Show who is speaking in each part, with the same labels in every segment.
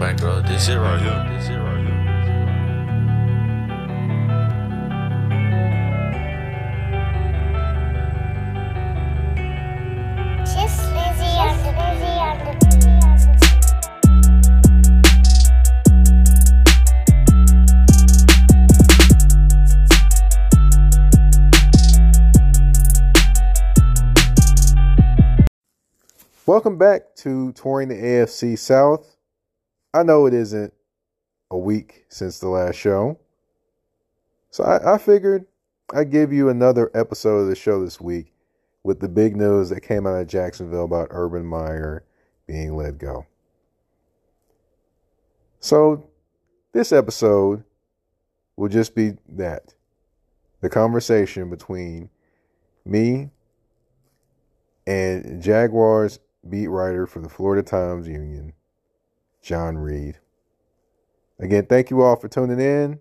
Speaker 1: bankroll. This shit right here. This shit right here.
Speaker 2: Just Lizzie on the Lizzie on the
Speaker 3: Welcome back to touring the AFC South. I know it isn't a week since the last show, so I, I figured I'd give you another episode of the show this week with the big news that came out of Jacksonville about Urban Meyer being let go. So, this episode will just be that the conversation between me and Jaguars beat writer for the Florida Times Union, John Reid. Again, thank you all for tuning in.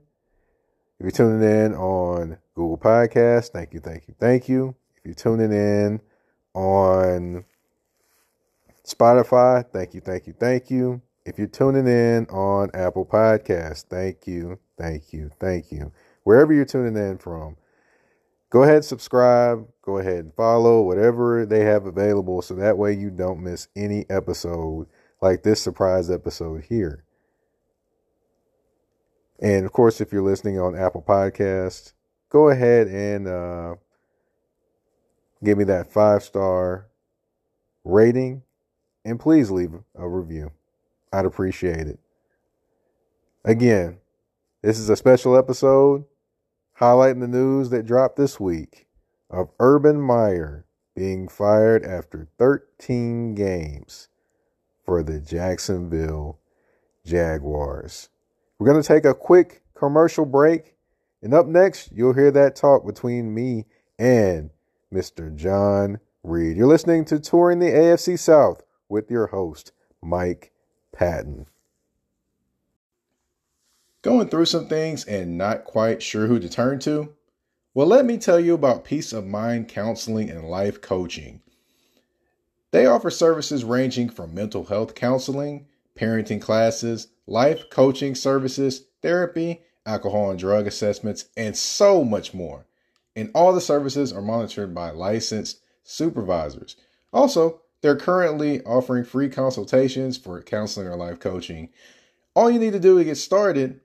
Speaker 3: If you're tuning in on Google Podcasts, thank you, thank you, thank you. If you're tuning in on Spotify, thank you, thank you, thank you. If you're tuning in on Apple Podcasts, thank you, thank you, thank you. Wherever you're tuning in from, go ahead and subscribe go ahead and follow whatever they have available so that way you don't miss any episode like this surprise episode here. And of course if you're listening on apple Podcasts, go ahead and uh, give me that five star rating and please leave a review. I'd appreciate it. Again this is a special episode highlighting the news that dropped this week of Urban Meyer being fired after 13 games for the Jacksonville Jaguars. We're going to take a quick commercial break, and up next, you'll hear that talk between me and Mr. John Reid. You're listening to Touring the AFC South with your host, Mike Patton. Going through some things and not quite sure who to turn to? Well, let me tell you about Peace of Mind Counseling and Life Coaching. They offer services ranging from mental health counseling, parenting classes, life coaching services, therapy, alcohol and drug assessments, and so much more. And all the services are monitored by licensed supervisors. Also, they're currently offering free consultations for counseling or life coaching. All you need to do to get started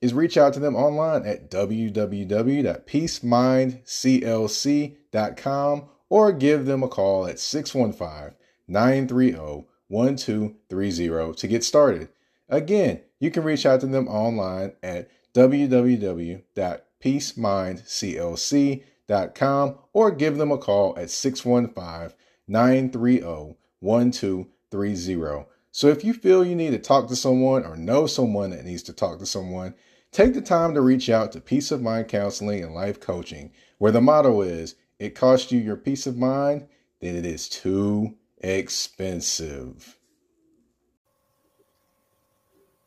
Speaker 3: is reach out to them online at www.peacemindclc.com or give them a call at 615 930 1230 to get started. Again, you can reach out to them online at www.peacemindclc.com or give them a call at 615 930 1230. So if you feel you need to talk to someone or know someone that needs to talk to someone, Take the time to reach out to Peace of Mind Counseling and Life Coaching, where the motto is it costs you your peace of mind, then it is too expensive.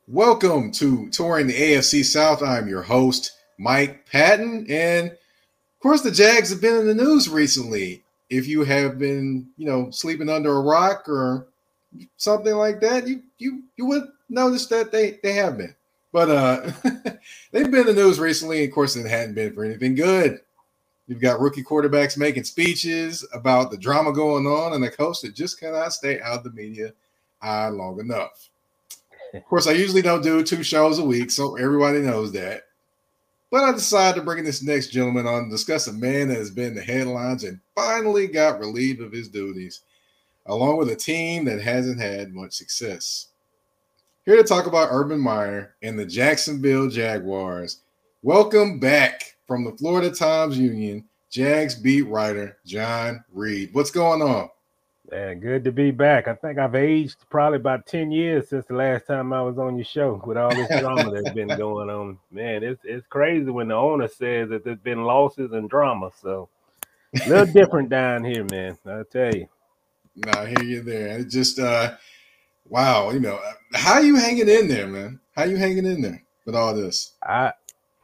Speaker 3: Welcome to Touring the AFC South. I'm your host, Mike Patton. And of course, the Jags have been in the news recently. If you have been, you know, sleeping under a rock or something like that, you you you would notice that they they have been. But uh, they've been in the news recently. Of course, it hadn't been for anything good. You've got rookie quarterbacks making speeches about the drama going on, and a coach that just cannot stay out of the media eye long enough. Of course, I usually don't do two shows a week, so everybody knows that. But I decided to bring this next gentleman on to discuss a man that has been in the headlines and finally got relieved of his duties, along with a team that hasn't had much success. Here to talk about Urban Meyer and the Jacksonville Jaguars. Welcome back from the Florida Times Union, Jags beat writer John Reid. What's going on?
Speaker 4: Man, good to be back. I think I've aged probably about 10 years since the last time I was on your show with all this drama that's been going on. Man, it's it's crazy when the owner says that there's been losses and drama. So a little different down here, man. I tell you.
Speaker 3: No, I hear you there. It just uh wow, you know, how you hanging in there, man? How you hanging in there with all this?
Speaker 4: I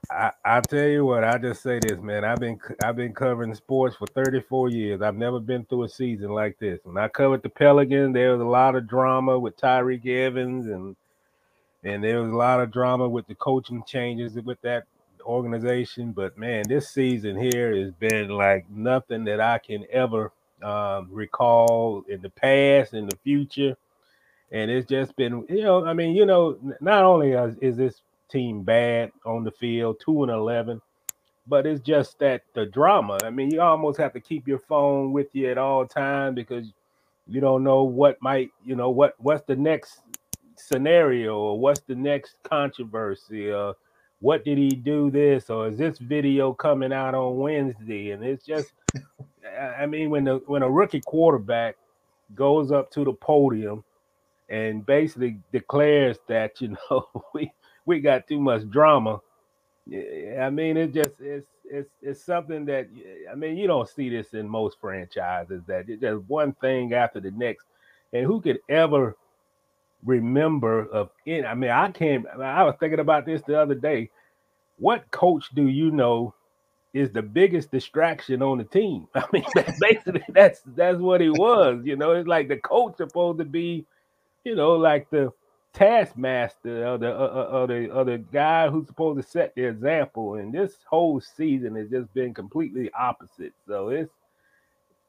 Speaker 4: I I tell you what, I just say this, man. I've been I've been covering sports for 34 years. I've never been through a season like this. When I covered the Pelicans, there was a lot of drama with Tyreke Evans and and there was a lot of drama with the coaching changes with that organization. But man, this season here has been like nothing that I can ever um, recall in the past, in the future, and it's just been, you know, I mean, you know, not only is, is this team bad on the field, two and eleven, but it's just that the drama. I mean, you almost have to keep your phone with you at all time because you don't know what might, you know, what what's the next scenario or what's the next controversy or what did he do this or is this video coming out on Wednesday? And it's just, I mean, when the when a rookie quarterback goes up to the podium and basically declares that you know we we got too much drama. I mean, it just it's it's it's something that I mean you don't see this in most franchises that it's just one thing after the next, and who could ever remember of? I mean, I can't. I was thinking about this the other day. What coach do you know is the biggest distraction on the team? I mean, basically that's that's what he was. You know, it's like the coach supposed to be, you know, like the taskmaster or the or the or the guy who's supposed to set the example. And this whole season has just been completely opposite. So it's,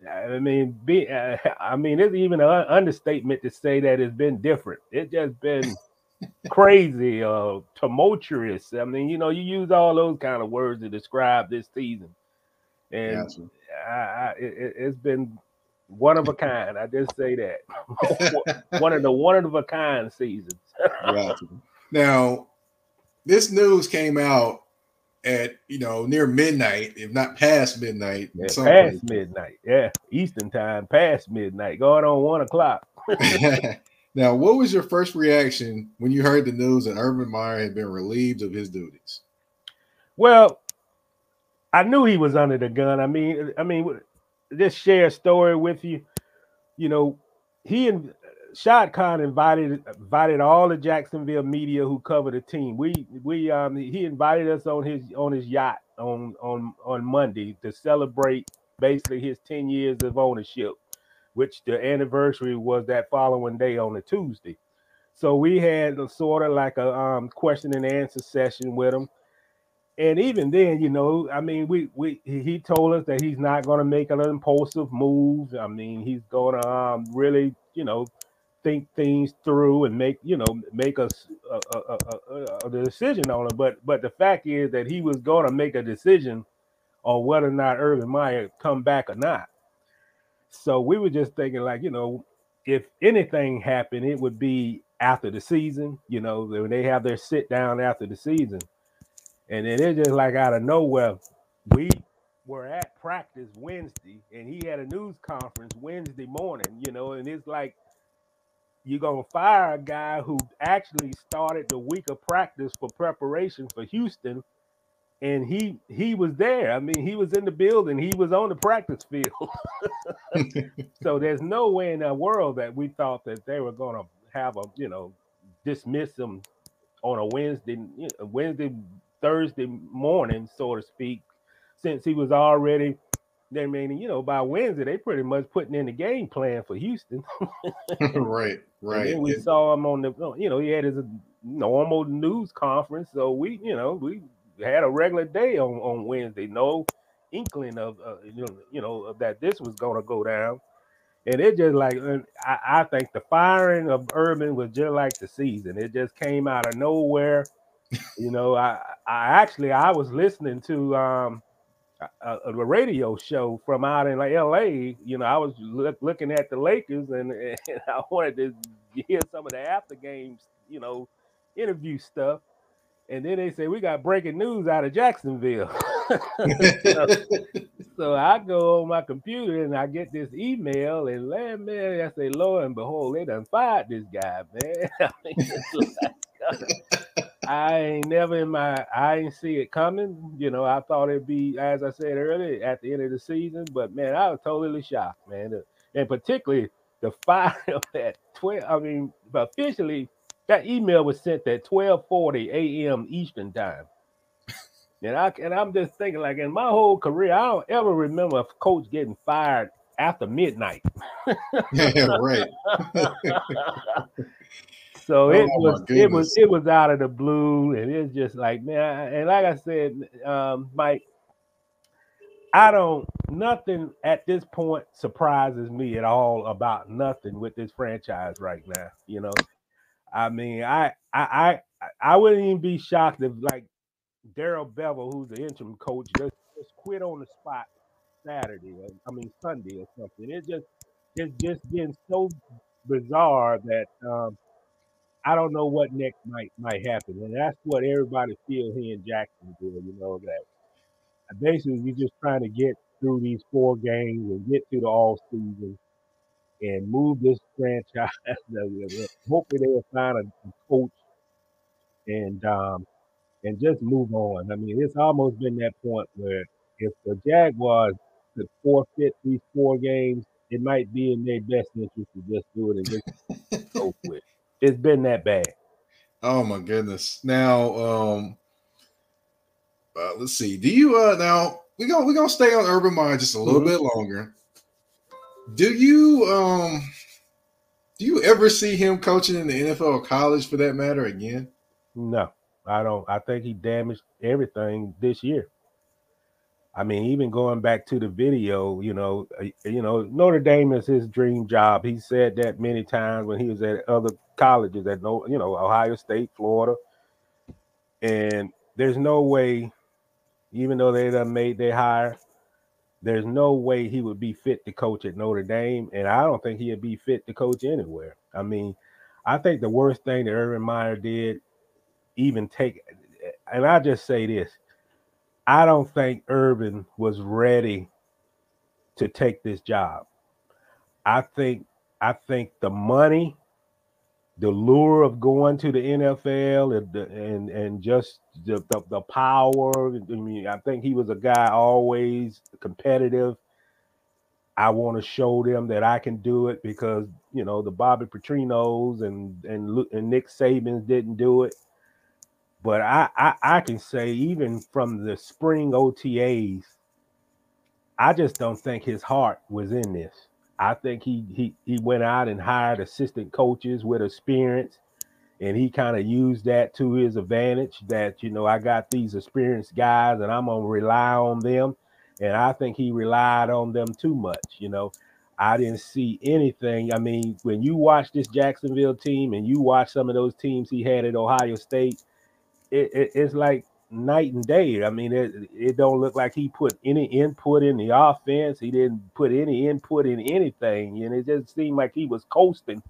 Speaker 4: I mean, be, uh, I mean, it's even an understatement to say that it's been different. It's just been crazy, uh, tumultuous. I mean, you know, you use all those kind of words to describe this season, and
Speaker 3: Gotcha.
Speaker 4: I, I, it, it's been one of a kind. I just say that one of the one of a kind seasons.
Speaker 3: Gotcha. Now, this news came out at you know near midnight, if not past midnight.
Speaker 4: Yeah, past midnight. Yeah, Eastern time, past midnight, going on one o'clock.
Speaker 3: now, what was your first reaction when you heard the news that Urban Meyer had been relieved of his duties?
Speaker 4: Well, I knew he was under the gun. I mean, I mean, just share a story with you. You know, he and Shad Khan invited invited all the Jacksonville media who cover the team. We we um he invited us on his on his yacht on on on Monday to celebrate basically his 10 years of ownership, which the anniversary was that following day on a Tuesday. So we had a sort of like a um, question and answer session with him and even then, you know, I mean, we we he told us that he's not going to make an impulsive move. I mean, he's going to um, really, you know, think things through and make you know make us a, a, a, a, a decision on it. But but the fact is that he was going to make a decision on whether or not Urban Meyer come back or not. So we were just thinking, like, you know, if anything happened, it would be after the season. You know, when they have their sit down after the season. And then it's just like out of nowhere, we were at practice Wednesday, and he had a news conference Wednesday morning, you know, and it's like you're gonna fire a guy who actually started the week of practice for preparation for Houston, and he he was there. I mean, he was in the building, he was on the practice field. so there's no way in the world that we thought that they were gonna have a you know dismiss him on a Wednesday, Wednesday, Thursday morning, so to speak, since he was already. They mean, you know, by Wednesday they pretty much putting in the game plan for Houston.
Speaker 3: right, right.
Speaker 4: we saw him on the, you know, he had his normal news conference. So we, you know, we had a regular day on, on Wednesday. No inkling of, uh, you know, you know, that this was going to go down. And it just like, I, I think the firing of Urban was just like the season. It just came out of nowhere. You know, I, I actually, I was listening to, um, a, a radio show from out in LA. You know, I was look, looking at the Lakers and, and I wanted to hear some of the after games, you know, interview stuff. And then they say we got breaking news out of Jacksonville. so, I go on my computer and I get this email and man, man, I say, lo and behold, they done fired this guy, man. I mean, I ain't never in my I ain't see it coming. You know, I thought it'd be as I said earlier at the end of the season, but man, I was totally shocked, man. And particularly the fire of that 12. I mean, officially that email was sent at 12:40 a.m. Eastern time. And I and I'm just thinking, like in my whole career, I don't ever remember a coach getting fired after midnight.
Speaker 3: yeah, right.
Speaker 4: So it
Speaker 3: Oh, my
Speaker 4: was it was it was out of the blue, and it's just like man. And like I said, um, Mike, I don't nothing at this point surprises me at all about nothing with this franchise right now. You know, I mean, I I I, I wouldn't even be shocked if like Darrell Bevell, who's the interim coach, just, just quit on the spot Saturday. Or, I mean Sunday or something. It just it's just getting so bizarre that um, I don't know what next might might happen, and that's what everybody feels here in Jacksonville. You know that basically we're just trying to get through these four games and get to the all season and move this franchise. Hopefully they'll find a, a coach and um, and just move on. I mean, it's almost been that point where if the Jaguars could forfeit these four games, it might be in their best interest to just do it and just go with. It. It's been that bad.
Speaker 3: Oh my goodness. Now, um, uh, let's see. Do you uh now we gonna we gonna stay on Urban Meyer just a little
Speaker 4: Mhm.
Speaker 3: bit longer. Do you um do you ever see him coaching in the NFL or college for that matter again?
Speaker 4: No, I don't. I think he damaged everything this year. I mean, even going back to the video, you know, uh, you know, Notre Dame is his dream job. He said that many times when he was at other colleges, at no, you know, Ohio State, Florida, and there's no way, even though they done made their hire, there's no way he would be fit to coach at Notre Dame, and I don't think he'd be fit to coach anywhere. I mean, I think the worst thing that Urban Meyer did, even take, and I just say this, I don't think Urban was ready to take this job. I think I think the money, the lure of going to the NFL, and and, and just the, the the power. I mean, I think he was a guy always competitive. I want to show them that I can do it because you know the Bobby Petrinos and and and Nick Sabans didn't do it. But I, I I can say even from the spring OTAs, I just don't think his heart was in this. I think he he he went out and hired assistant coaches with experience, and he kind of used that to his advantage. That you know I got these experienced guys, and I'm gonna rely on them. And I think he relied on them too much. You know, I didn't see anything. I mean, when you watch this Jacksonville team and you watch some of those teams he had at Ohio State, it, it, it's like night and day. I mean, it, it don't look like he put any input in the offense. He didn't put any input in anything, and it just seemed like he was coasting.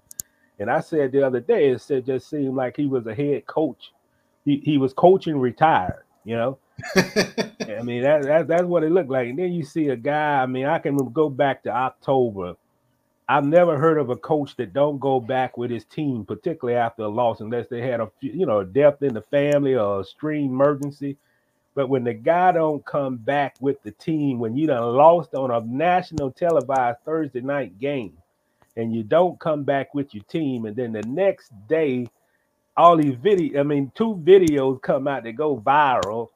Speaker 4: And I said the other day, it said just seemed like he was a head coach. He he was coaching retired, you know. I mean, that, that that's what it looked like. And then you see a guy. I mean, I can go back to October. I've never heard of a coach that don't go back with his team, particularly after a loss, unless they had a you know a death in the family or a extreme emergency. But when the guy don't come back with the team, when you done lost on a national televised Thursday night game, and you don't come back with your team, and then the next day, all these video, I mean, two videos come out that go viral,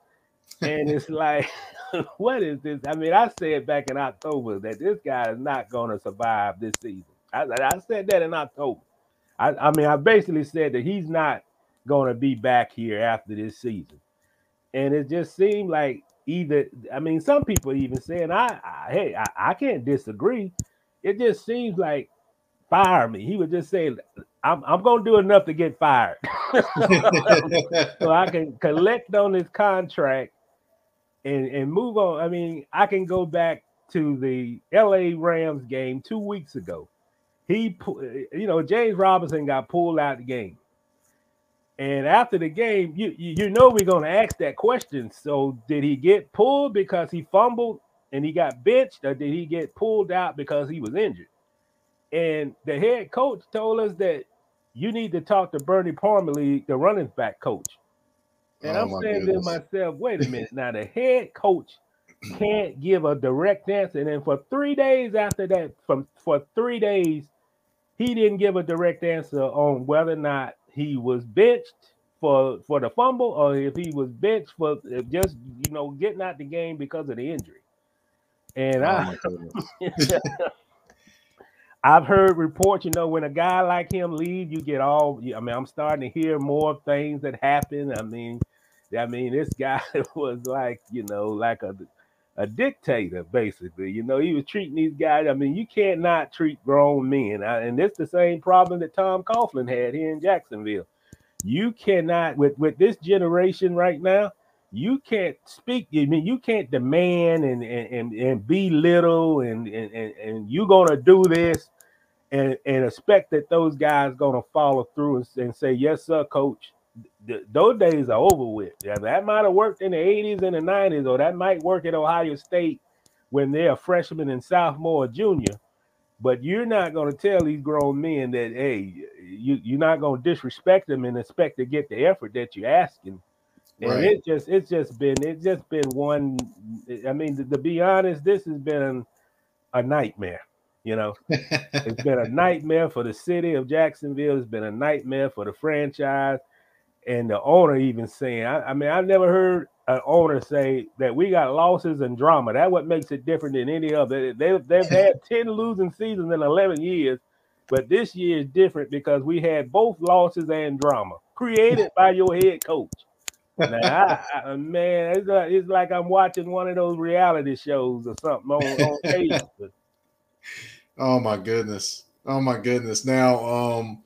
Speaker 4: and it's like, what is this? I mean, I said back in October that this guy is not going to survive this season. I, I said that in October. I, I mean, I basically said that he's not going to be back here after this season, and it just seemed like either. I mean, some people even saying, "I, I hey, I, I can't disagree." It just seems like fire me. He would just say, "I'm, I'm going to do enough to get fired." so I can collect on this contract and and move on. I mean, I can go back to the LA Rams game two weeks ago. He, you know, James Robinson got pulled out the game, and after the game, you you, you know we're going to ask that question. So, did he get pulled because he fumbled and he got benched, or did he get pulled out because he was injured? And the head coach told us that you need to talk to Bernie Parmalee, the running back coach. And
Speaker 3: Oh,
Speaker 4: I'm saying
Speaker 3: goodness.
Speaker 4: to myself, wait a minute. Now the head coach can't give a direct answer. And then for three days after that, from for three days, he didn't give a direct answer on whether or not he was benched for for the fumble or if he was benched for uh, just you know getting out the game because of the injury. And
Speaker 3: Oh,
Speaker 4: I I've heard reports, you know, when a guy like him leave, you get all. I mean, I'm starting to hear more things that happen. I mean, I mean, this guy was like, you know, like a a dictator, basically. You know, he was treating these guys. I mean, you can't not treat grown men, I- and it's the same problem that Tom Coughlin had here in Jacksonville. You cannot with with this generation right now. You can't speak. I mean, you can't demand and and and, and belittle and and and, and you gonna do this and and expect that those guys gonna follow through and, and say yes sir coach Th- those days are over with yeah that might have worked in the 80s and the 90s or that might work at ohio state when they're a freshman and sophomore or junior but you're not going to tell these grown men that hey you, you're not going to disrespect them and expect to get the effort that you're asking and
Speaker 3: Right.
Speaker 4: it just it's just been it's just been one i mean to, to be honest this has been a nightmare you know it's been a nightmare for the city of Jacksonville. It's been a nightmare for the franchise. And the owner even saying, I, I mean, I've never heard an owner say that we got losses and drama. That what makes it different than any other. They, they've had 10 losing seasons in 11 years, but this year is different because we had both losses and drama created by your head coach. Now, I, I, man, it's, like, it's like I'm watching one of those reality shows or something on, on cable.
Speaker 3: Oh my goodness. Oh my goodness. Now, um,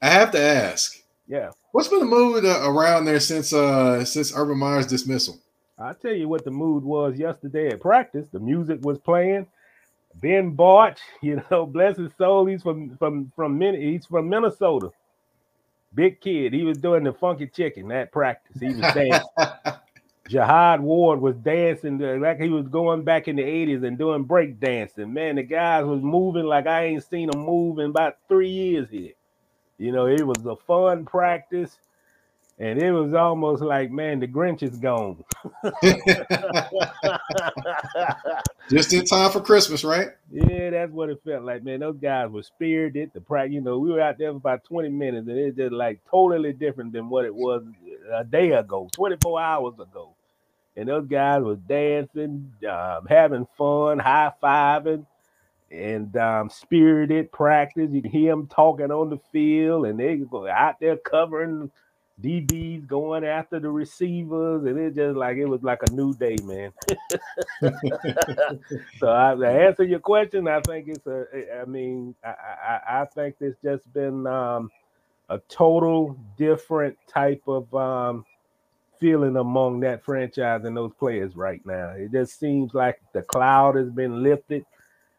Speaker 3: I have to ask,
Speaker 4: Yeah.
Speaker 3: what's been the mood uh, around there since uh since Urban Meyer's dismissal?
Speaker 4: I'll tell you what the mood was yesterday at practice. The music was playing. Ben Bartch, you know, bless his soul, he's from from from Min- he's from Minnesota. Big kid. He was doing the funky chicken at practice. He was dancing. Jihad Ward was dancing uh, like he was going back in the 80s and doing break dancing. Man, the guys was moving like I ain't seen them move in about three years here. You know, it was a fun practice, and it was almost like, man, the Grinch is gone.
Speaker 3: Just in time for Christmas, right?
Speaker 4: Yeah, that's what it felt like, man. Those guys were spirited. The practice, you know, we were out there for about 20 minutes, and it's just like totally different than what it was a day ago, 24 hours ago. And those guys were dancing, um, having fun, high fiving, and um, spirited practice. You can hear them talking on the field, and they go out there covering DBs, going after the receivers, and it's just like it was like a new day, man. So I, to answer your question, I think it's a. I mean, I I, I think it's just been um, a total different type of um, feeling among that franchise and those players right now. It just seems like the cloud has been lifted.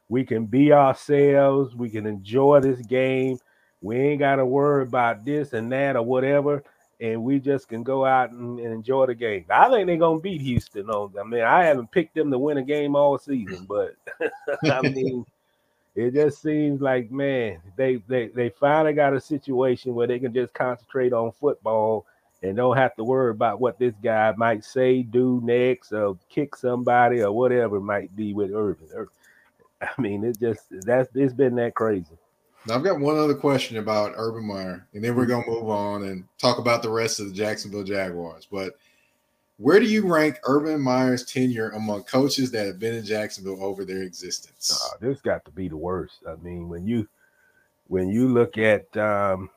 Speaker 4: We can be ourselves. We can enjoy this game. We ain't got to worry about this and that or whatever. And we just can go out and, and enjoy the game. I think they're gonna beat Houston. On, I mean, I haven't picked them to win a game all season, but I mean, it just seems like man, they they they finally got a situation where they can just concentrate on football and don't have to worry about what this guy might say, do next, or kick somebody or whatever it might be with Urban. I mean, it just that's it's been that crazy.
Speaker 3: Now, I've got one other question about Urban Meyer, and then we're gonna move on and talk about the rest of the Jacksonville Jaguars. But where do you rank Urban Meyer's tenure among coaches that have been in Jacksonville over their existence?
Speaker 4: Uh, this got to be the worst. I mean, when you when you look at um,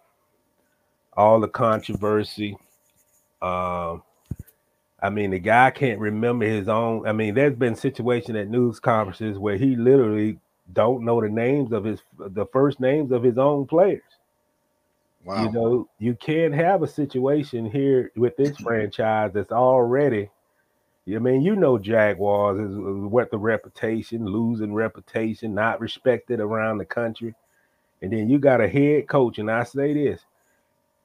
Speaker 4: all the controversy, um, I mean, the guy can't remember his own. I mean, there's been situation at news conferences where he literally don't know the names of his the first names of his own players.
Speaker 3: wow.
Speaker 4: You know, you can't have a situation here with this franchise that's already. I mean, you know, Jaguars is is what the reputation, losing reputation, not respected around the country, and then you got a head coach, and I say this,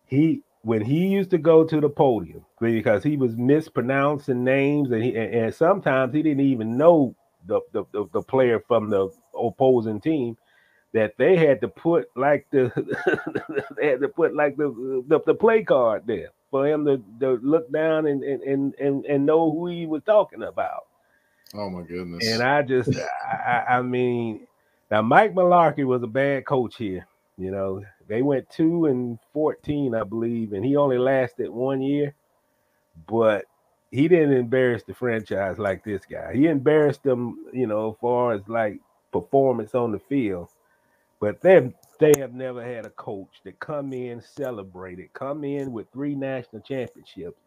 Speaker 4: he when he used to go to the podium because he was mispronouncing names, and he and, and sometimes he didn't even know the, the the the player from the opposing team that they had to put like the they had to put like the, the the play card there for him to, to look down and, and and and know who he was talking about.
Speaker 3: oh my goodness.
Speaker 4: And I just I, I I mean now Mike Mularkey was a bad coach here. You know, they went two and fourteen, I believe, and he only lasted one year, but he didn't embarrass the franchise like this guy. He embarrassed them, you know, as far as like performance on the field. but they they have never had a coach that come in celebrated, come in with three national championships,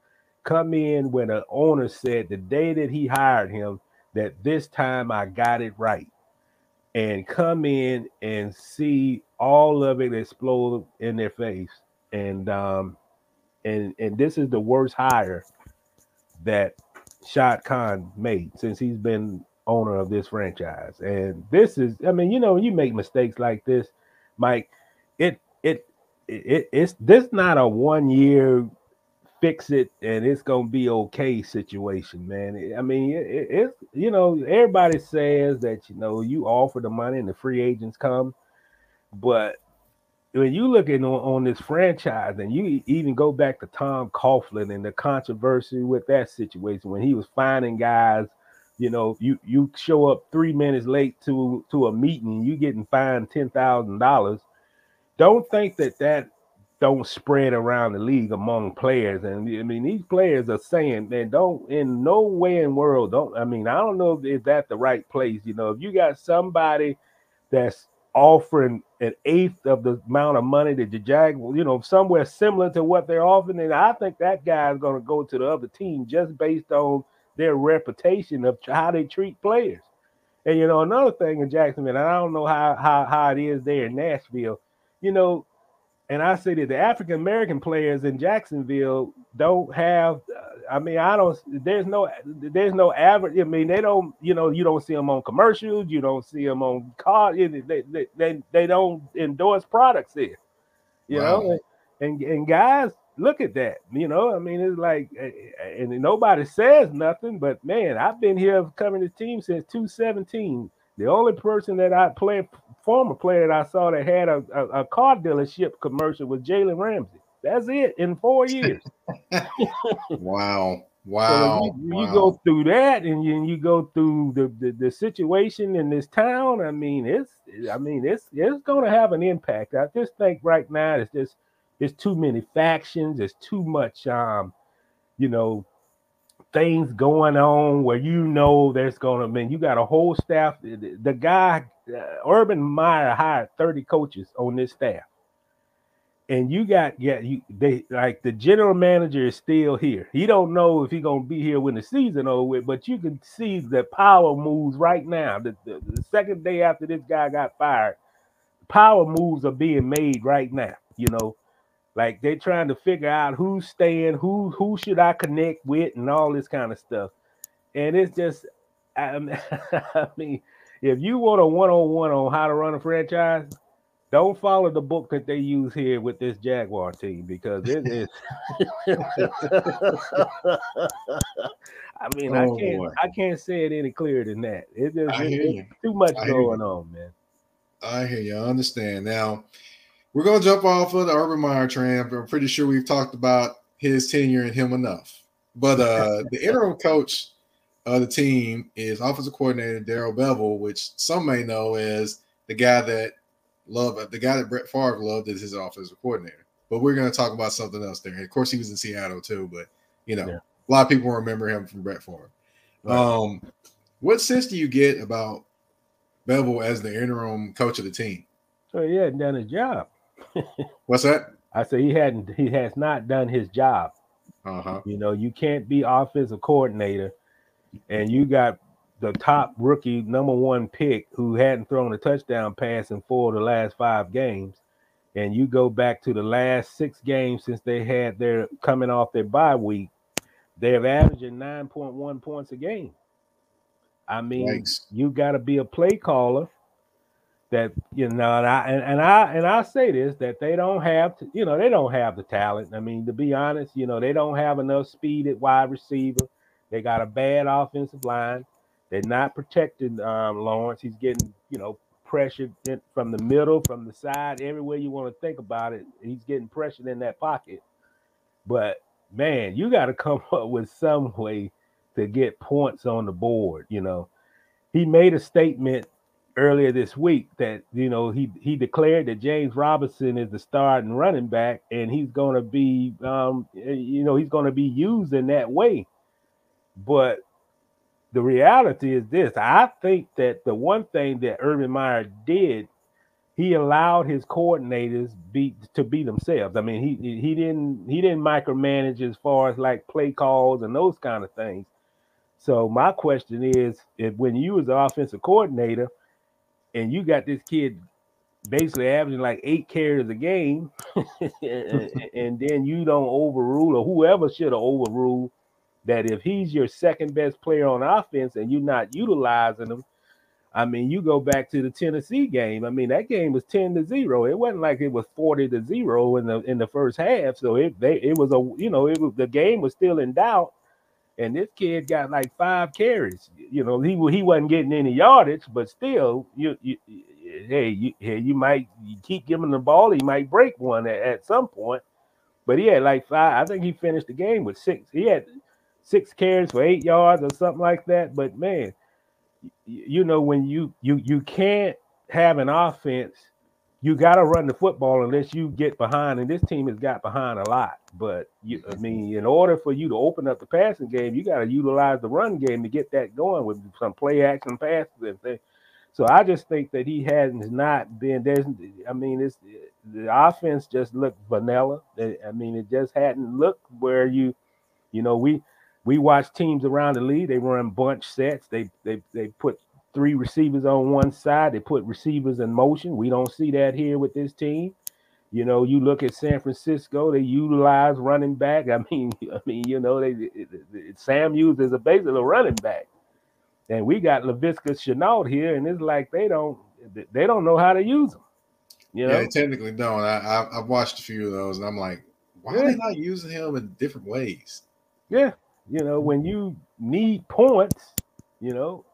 Speaker 4: come in when an owner said the day that he hired him that this time I got it right, and come in and see all of it explode in their face, and um, and and this is the worst hire that Shad Khan made since he's been owner of this franchise. And this is, I mean, you know, you make mistakes like this, Mike. It it it it's this not a one year fix it and it's gonna be okay situation, man. I mean, it, it, it's you know, everybody says that you know you offer the money and the free agents come, but when you look at on, on this franchise and you even go back to Tom Coughlin and the controversy with that situation when he was finding guys, you know, you you show up three minutes late to to a meeting, you getting fined ten thousand dollars. Don't think that that don't spread around the league among players. And I mean, these players are saying, man, don't in no way in world don't. I mean, I don't know if that's the right place. You know, if you got somebody that's offering an eighth of the amount of money that the Jag, you know, somewhere similar to what they're offering, and I think that guy is going to go to the other team just based on their reputation of how they treat players. And you know, another thing in Jacksonville, and I don't know how how how it is there in Nashville, you know, and I say that the African American players in Jacksonville don't have. I mean, I don't. There's no. There's no average. I mean, they don't. You know, you don't see them on commercials. You don't see them on car. They they they, they don't endorse products there. You wow. know, and and guys look at that. You know, I mean, it's like, and nobody says nothing. But man, I've been here covering the team since 2017. The only person that I played former player that I saw that had a, a, a car dealership commercial with Jalen Ramsey. That's it in four years.
Speaker 3: wow. Wow.
Speaker 4: So you,
Speaker 3: wow.
Speaker 4: you, go through that and you, you go through the, the, the, situation in this town. I mean, it's I mean, it's it's gonna have an impact. I just think right now it's just it's too many factions, it's too much um, you know, things going on where you know there's gonna I mean you got a whole staff. The, the guy Uh, Urban Meyer hired 30 coaches on this staff. And you got yeah, you they like the general manager is still here. He don't know if he's gonna be here when the season over with, but you can see the power moves right now. The, the, the second day after this guy got fired, power moves are being made right now. You know, like they're trying to figure out who's staying, who who should I connect with, and all this kind of stuff. And it's just, I mean, if you want a one-on-one on how to run a franchise, don't follow the book that they use here with this Jaguar team because it is. I mean, oh, I can't boy. I can't say it any clearer than that. It just it's too much I going on, man.
Speaker 3: I hear you. I understand. Now, we're gonna jump off of the Urban Meyer train. I'm pretty sure we've talked about his tenure and him enough. But uh the interim coach of the team is offensive coordinator Darrell Bevell, which some may know as the guy that love the guy that Brett Favre loved as his offensive coordinator. But we're going to talk about something else there. Of course, he was in Seattle too, but you know, yeah. a lot of people remember him from Brett Favre. Right. Um, what sense do you get about Bevell as the interim coach of the team?
Speaker 4: So he hadn't done his job.
Speaker 3: What's that?
Speaker 4: I said he hadn't. He has not done his job.
Speaker 3: Uh-huh.
Speaker 4: You know, you can't be offensive coordinator and you got the top rookie number one pick who hadn't thrown a touchdown pass in four of the last five games, and you go back to the last six games since they had their coming off their bye week, they're averaging 9.1 points a game. I mean, Thanks. you got to be a play caller that you know, and I and, and I and I say this that they don't have to, you know, they don't have the talent. I mean, to be honest, you know, they don't have enough speed at wide receiver. They got a bad offensive line. They're not protecting um, Lawrence. He's getting, you know, pressured from the middle, from the side, everywhere you want to think about it. He's getting pressured in that pocket. But man, you got to come up with some way to get points on the board. You know, he made a statement earlier this week that you know he he declared that James Robinson is the starting running back, and he's going to be, um, you know, he's going to be used in that way. But the reality is this I think that the one thing that Urban Meyer did, he allowed his coordinators be to be themselves. I mean, he he didn't he didn't micromanage as far as like play calls and those kind of things. So my question is, if when you was the offensive coordinator and you got this kid basically averaging like eight carries a game, and, and then you don't overrule or whoever should have overruled that if he's your second best player on offense and you're not utilizing him, I mean, you go back to the Tennessee game. I mean, that game was 10 to 0. It wasn't like it was 40 to 0 in the in the first half. So it they it was a you know, it was the game was still in doubt. And this kid got like five carries. You know, he he wasn't getting any yardage, but still, you, you hey, you, hey, you might you keep giving the ball, he might break one at, at some point. But he had like five. I think he finished the game with six. He had six carries for eight yards or something like that. But man, you know when you you you can't have an offense you got to run the football unless you get behind. And this team has got behind a lot. But you i mean in order for you to open up the passing game you got to utilize the run game to get that going with some play action passes so i just think that he has not not been there's i mean it's the offense just looked vanilla. I mean it just hadn't looked where you you know we we watch teams around the league. They run bunch sets. They they they put three receivers on one side. They put receivers in motion. We don't see that here with this team. You know, you look at San Francisco. They utilize running back. I mean, I mean, you know, they Samuel as a basically a running back, and we got Laviska Shenault here, and it's like they don't they don't know how to use them. You know?
Speaker 3: Yeah, they technically don't. I, I have watched a few of those, and I'm like, why yeah. are they not using him in different ways?
Speaker 4: Yeah, you know, when you need points, you know,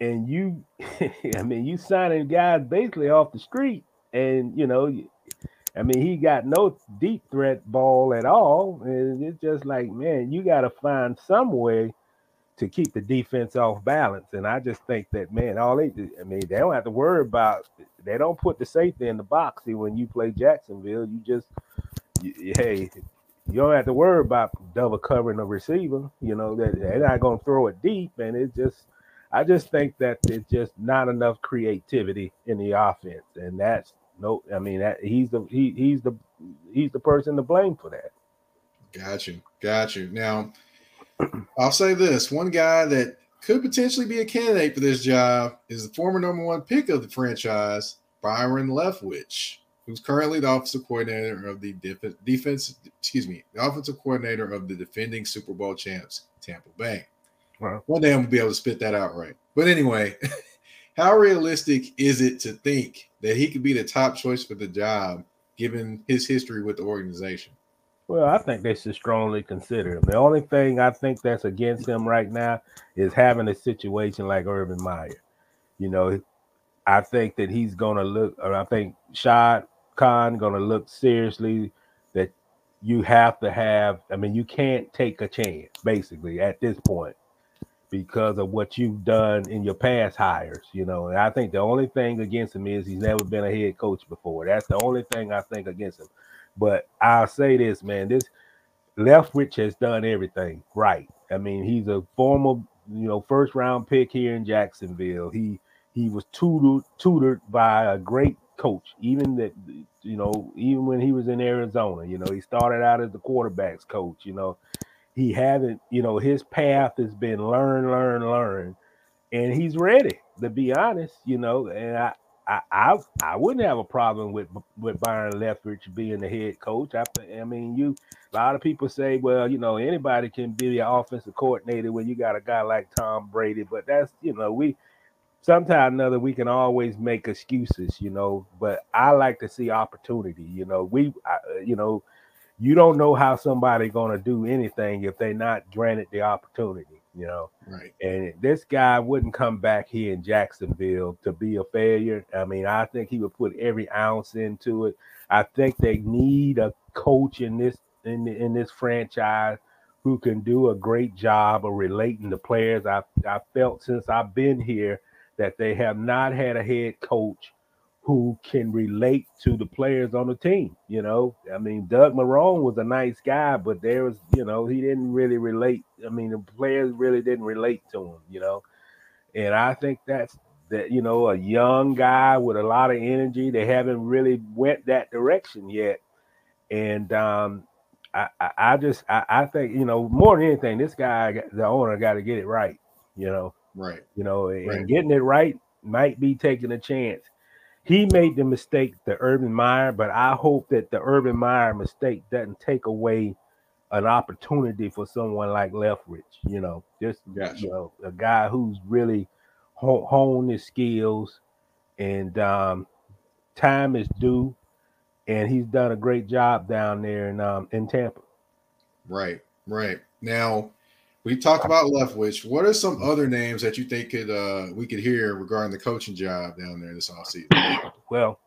Speaker 4: and you, I mean, you signing guys basically off the street, and you know, I mean, he got no deep threat ball at all, and it's just like, man, you got to find some way to keep the defense off balance. And I just think that, man, all they, I mean, they don't have to worry about. They don't put the safety in the box See, when you play Jacksonville. You just, you, hey, you don't have to worry about double covering a receiver. You know that they're not going to throw it deep, and it just. I just think that it's just not enough creativity in the offense, and that's no. I mean, that he's the he, he's the he's the person to blame for that.
Speaker 3: Got you, got you. Now, I'll say this: one guy that could potentially be a candidate for this job is the former number one pick of the franchise, Byron Leftwich who's currently the offensive coordinator of the def- defense, excuse me, the offensive coordinator of the defending Super Bowl champs, Tampa Bay. Wow. One day I'm gonna be able to spit that out right. But anyway, how realistic is it to think that he could be the top choice for the job given his history with the organization?
Speaker 4: Well, I think they should strongly consider him. The only thing I think that's against him right now is having a situation like Urban Meyer. You know, I think that he's going to look, or I think Shad Khan going to look seriously that you have to have. I mean, you can't take a chance basically at this point because of what you've done in your past hires. You know, and I think the only thing against him is he's never been a head coach before. That's the only thing I think against him. But I'll say this, man, this Leftwich has done everything right. I mean, he's a former, you know, first round pick here in Jacksonville. He he was tutored tutored by a great coach. Even that, you know, even when he was in Arizona, you know, he started out as the quarterbacks coach. You know, he haven't, you know, his path has been learn, learn, learn, and he's ready. To be honest, you know, and I, I, I, I wouldn't have a problem with with Byron Leftwich being the head coach. I, I mean, you. A lot of people say, well, you know, anybody can be the offensive coordinator when you got a guy like Tom Brady, but that's, you know, we sometime another we can always make excuses, you know. But I like to see opportunity. You know, we, I, uh, you know, you don't know how somebody going to do anything if they're not granted the opportunity. You know,
Speaker 3: right?
Speaker 4: And this guy wouldn't come back here in Jacksonville to be a failure. I mean, I think he would put every ounce into it. I think they need a coach in this in in this franchise who can do a great job of relating to players. I I felt since I've been here that they have not had a head coach who can relate to the players on the team. You know, I mean, Doug Marrone was a nice guy, but there was, you know, he didn't really relate. I mean, the players really didn't relate to him, you know. And I think that's that you know a young guy with a lot of energy. They haven't really went that direction yet, and um, I, I, I just I, I think you know more than anything, this guy, the owner, got to get it right. You know,
Speaker 3: Right.
Speaker 4: you know, and
Speaker 3: Right.
Speaker 4: getting it right might be taking a chance. He made the mistake, the Urban Meyer, but I hope that the Urban Meyer mistake doesn't take away an opportunity for someone like Leftwich. You know, just
Speaker 3: Gotcha.
Speaker 4: you know, a guy who's really ho- honed his skills, and um, time is due, and he's done a great job down there in um, in Tampa.
Speaker 3: Right. Right. Now, we talked about Leftwich. What are some other names that you think could uh we could hear regarding the coaching job down there this offseason?
Speaker 4: Well,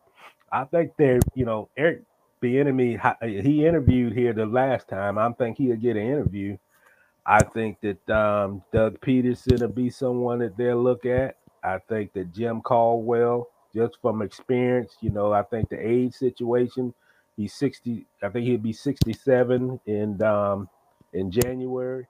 Speaker 4: I think they're, you know, Eric Bieniemy, he interviewed here the last time. I think he'll get an interview. I think that um, Doug Pederson will be someone that they'll look at. I think that Jim Caldwell, just from experience, you know, I think the age situation, he's 60, I think he'll be 67 in um, in January.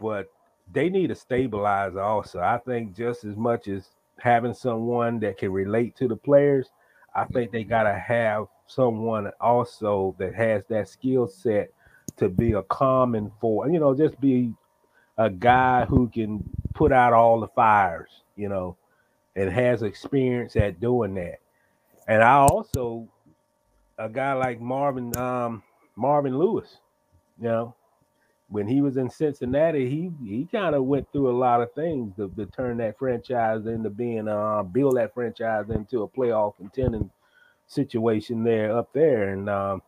Speaker 4: But they need a stabilizer also. I think just as much as having someone that can relate to the players, I think they gotta have someone also that has that skill set to be a common for, you know, just be a guy who can put out all the fires, you know, and has experience at doing that. And I also a guy like Marvin um Marvin Lewis, you know, when he was in Cincinnati, he he kind of went through a lot of things to, to turn that franchise into being uh build that franchise into a playoff contending situation there up there and um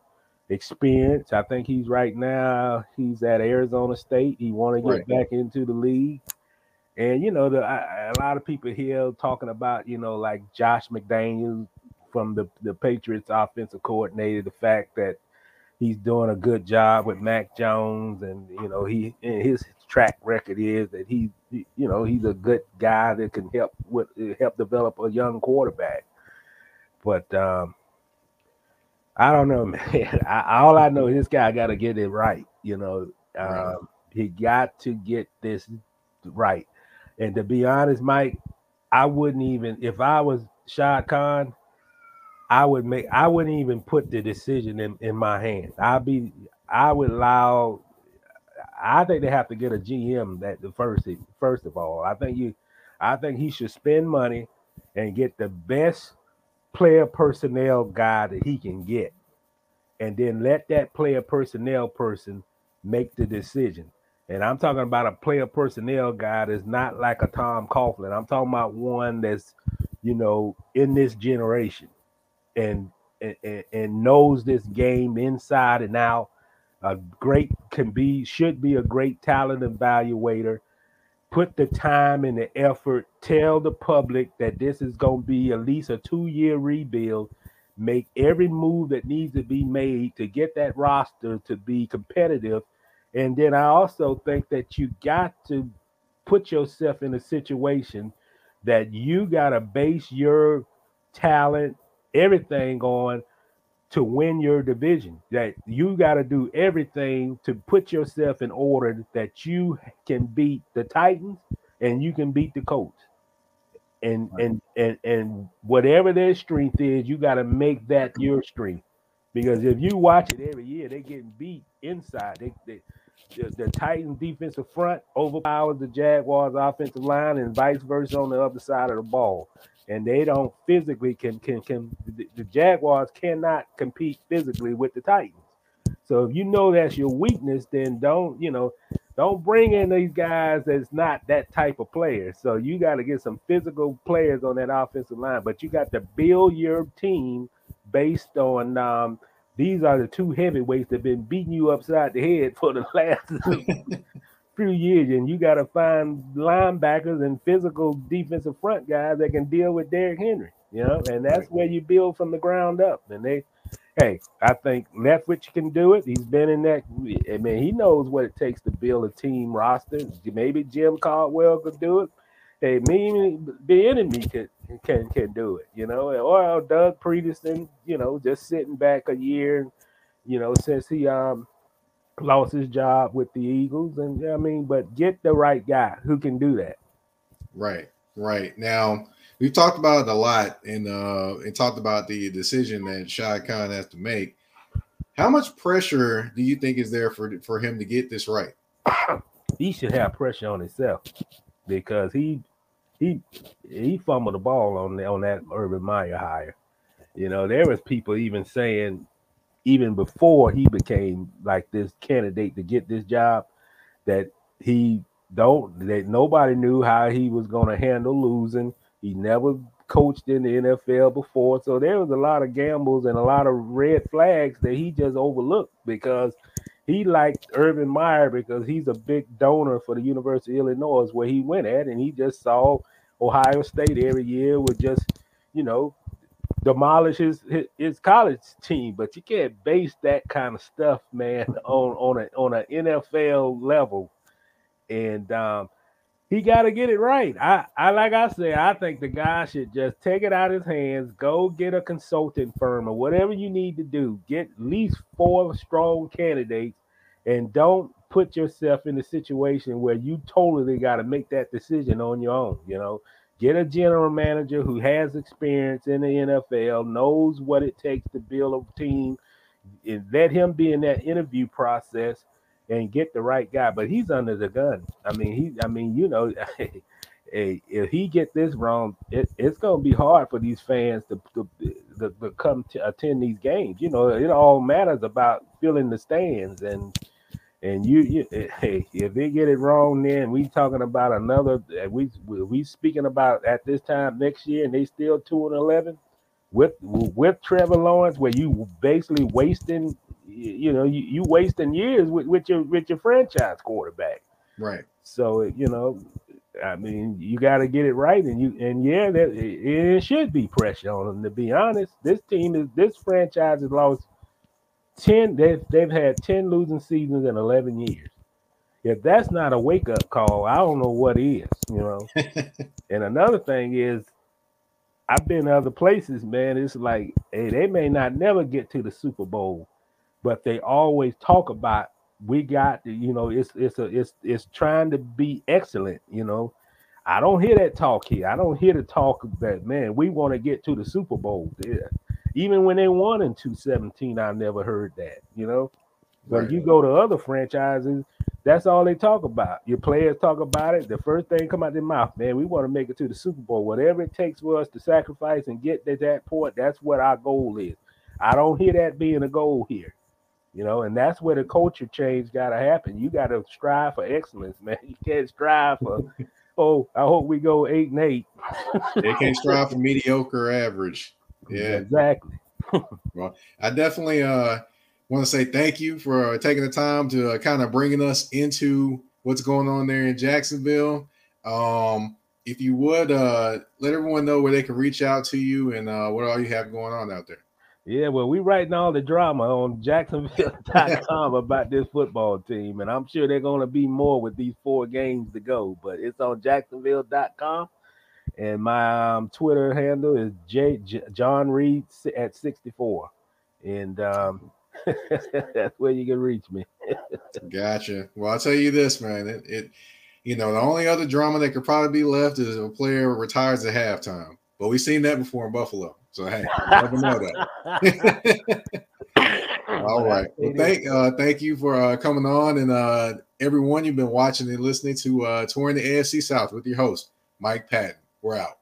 Speaker 4: experience. I think he's right now he's at Arizona State. He want to get
Speaker 3: Right.
Speaker 4: back into the league. And you know, the I, a lot of people here talking about, you know, like Josh McDaniels from the, the Patriots offensive coordinator, the fact that he's doing a good job with Mac Jones, and you know he and his track record is that he, he- you know, he's a good guy that can help with help develop a young quarterback. But um, I don't know, man. I, all I know, is this guy got to get it right. You know, um, he got to get this right. And to be honest, Mike, I wouldn't even if I was Shad Khan, I would make I wouldn't even put the decision in, in my hands. I'd be I would allow I think they have to get a GM that the first first of all. I think you I think he should spend money and get the best player personnel guy that he can get. And then let that player personnel person make the decision. And I'm talking about a player personnel guy that's not like a Tom Coughlin. I'm talking about one that's, you know, in this generation and and, and- knows this game inside and out. A great can be should be a great talent evaluator. Put the time and the effort. Tell the public that this is going to be at least a two-year rebuild. Make every move that needs to be made to get that roster to be competitive. And then I also think that you got to put yourself in a situation that you got to base your talent, everything on to win your division. That you got to do everything to put yourself in order that you can beat the Titans and you can beat the Colts. And
Speaker 3: Right.
Speaker 4: and and and whatever their strength is, you got to make that your strength. Because if you watch it every year, they're getting beat inside. They, they the, the Titans defensive front overpowers the Jaguars offensive line and vice versa on the other side of the ball. And they don't physically can can can the, Jaguars cannot compete physically with the Titans. So if you know that's your weakness, then don't, you know, don't bring in these guys that's not that type of player. So you got to get some physical players on that offensive line, but you got to build your team based on um, these are the two heavyweights that have been beating you upside the head for the last years, and you got to find linebackers and physical defensive front guys that can deal with Derrick Henry. You know, and that's where you build from the ground up. And they, hey, I think Leftwich can do it. He's been in that. I mean, he knows what it takes to build a team roster. Maybe Jim Caldwell could do it. Hey, maybe Bieniemy can can can do it. You know, or Doug Pederson. You know, just sitting back a year. You know, since he um lost his job with the Eagles, and I mean, but get the right guy who can do that.
Speaker 3: Right, right. Now, we've talked about it a lot and uh and talked about the decision that Shad Khan has to make. How much pressure do you think is there for for him to get this right?
Speaker 4: he should have pressure on himself because he he he fumbled the ball on the, on that Urban Meyer hire. You know, there was people even saying even before he became like this candidate to get this job that he don't that nobody knew how he was going to handle losing. He never coached in the NFL before, so there was a lot of gambles and a lot of red flags that he just overlooked because he liked Urban Meyer because he's a big donor for the University of Illinois where he went at, and he just saw Ohio State every year with just, you know, demolish his, his his college team. But you can't base that kind of stuff, man, on on a on an NFL level. And um, he got to get it right. I, I like I said, I think the guy should just take it out of his hands, go get a consulting firm or whatever you need to do. Get at least four strong candidates, and don't put yourself in a situation where you totally got to make that decision on your own. You know, get a general manager who has experience in the NFL, knows what it takes to build a team, and let him be in that interview process and get the right guy. But he's under the gun. I mean, he. I mean, you know, if he get this wrong, it, it's going to be hard for these fans to, to, to, to come to attend these games. You know, it all matters about filling the stands and. And you, you, eh, hey, if they get it wrong, then we talking about another. Eh, we we speaking about at this time next year, and they still two and eleven with with Trevor Lawrence, where you basically wasting you know, you, you wasting years with, with your with your franchise quarterback.
Speaker 3: Right.
Speaker 4: So you know, I mean, you got to get it right, and you and yeah, that it, it, should be pressure on them. To be honest, this team is this franchise has lost ten. They've they've had ten losing seasons in eleven years. If that's not a wake up call, I don't know what is. You know. and another thing is, I've been other places, man. It's like, hey, they may not never get to the Super Bowl, but they always talk about we got to, you know, it's it's a it's it's trying to be excellent, you know. I don't hear that talk here. I don't hear the talk that man, we want to get to the Super Bowl. Yeah. Even when they won in 217, I never heard that, you know. But right. you go to other franchises, that's all they talk about. Your players talk about it. The first thing come out of their mouth, man, we want to make it to the Super Bowl. Whatever it takes for us to sacrifice and get to that point, that's what our goal is. I don't hear that being a goal here you know, and that's where the culture change got to happen. You got to strive for excellence, man. You can't strive for, oh, I hope we go eight and eight.
Speaker 3: they can't strive for mediocre average. Yeah,
Speaker 4: exactly.
Speaker 3: well, I definitely uh want to say thank you for uh, taking the time to uh, kind of bringing us into what's going on there in Jacksonville. Um, if you would uh let everyone know where they can reach out to you and uh, what all you have going on out there.
Speaker 4: Yeah, well, we writing all the drama on Jacksonville.com about this football team, and I'm sure they're going to be more with these four games to go. But it's on Jacksonville.com, and my um, Twitter handle is J, J John Reid at 64, and um, that's where you can reach me.
Speaker 3: gotcha. Well, I'll tell you this, man. It, it, you know, the only other drama that could probably be left is a player retires at halftime, but we've seen that before in Buffalo. So hey, never know that. All right. Well, thank uh, thank you for uh, coming on, and uh, everyone you've been watching and listening to uh, touring the AFC South with your host Mike Patton. We're out.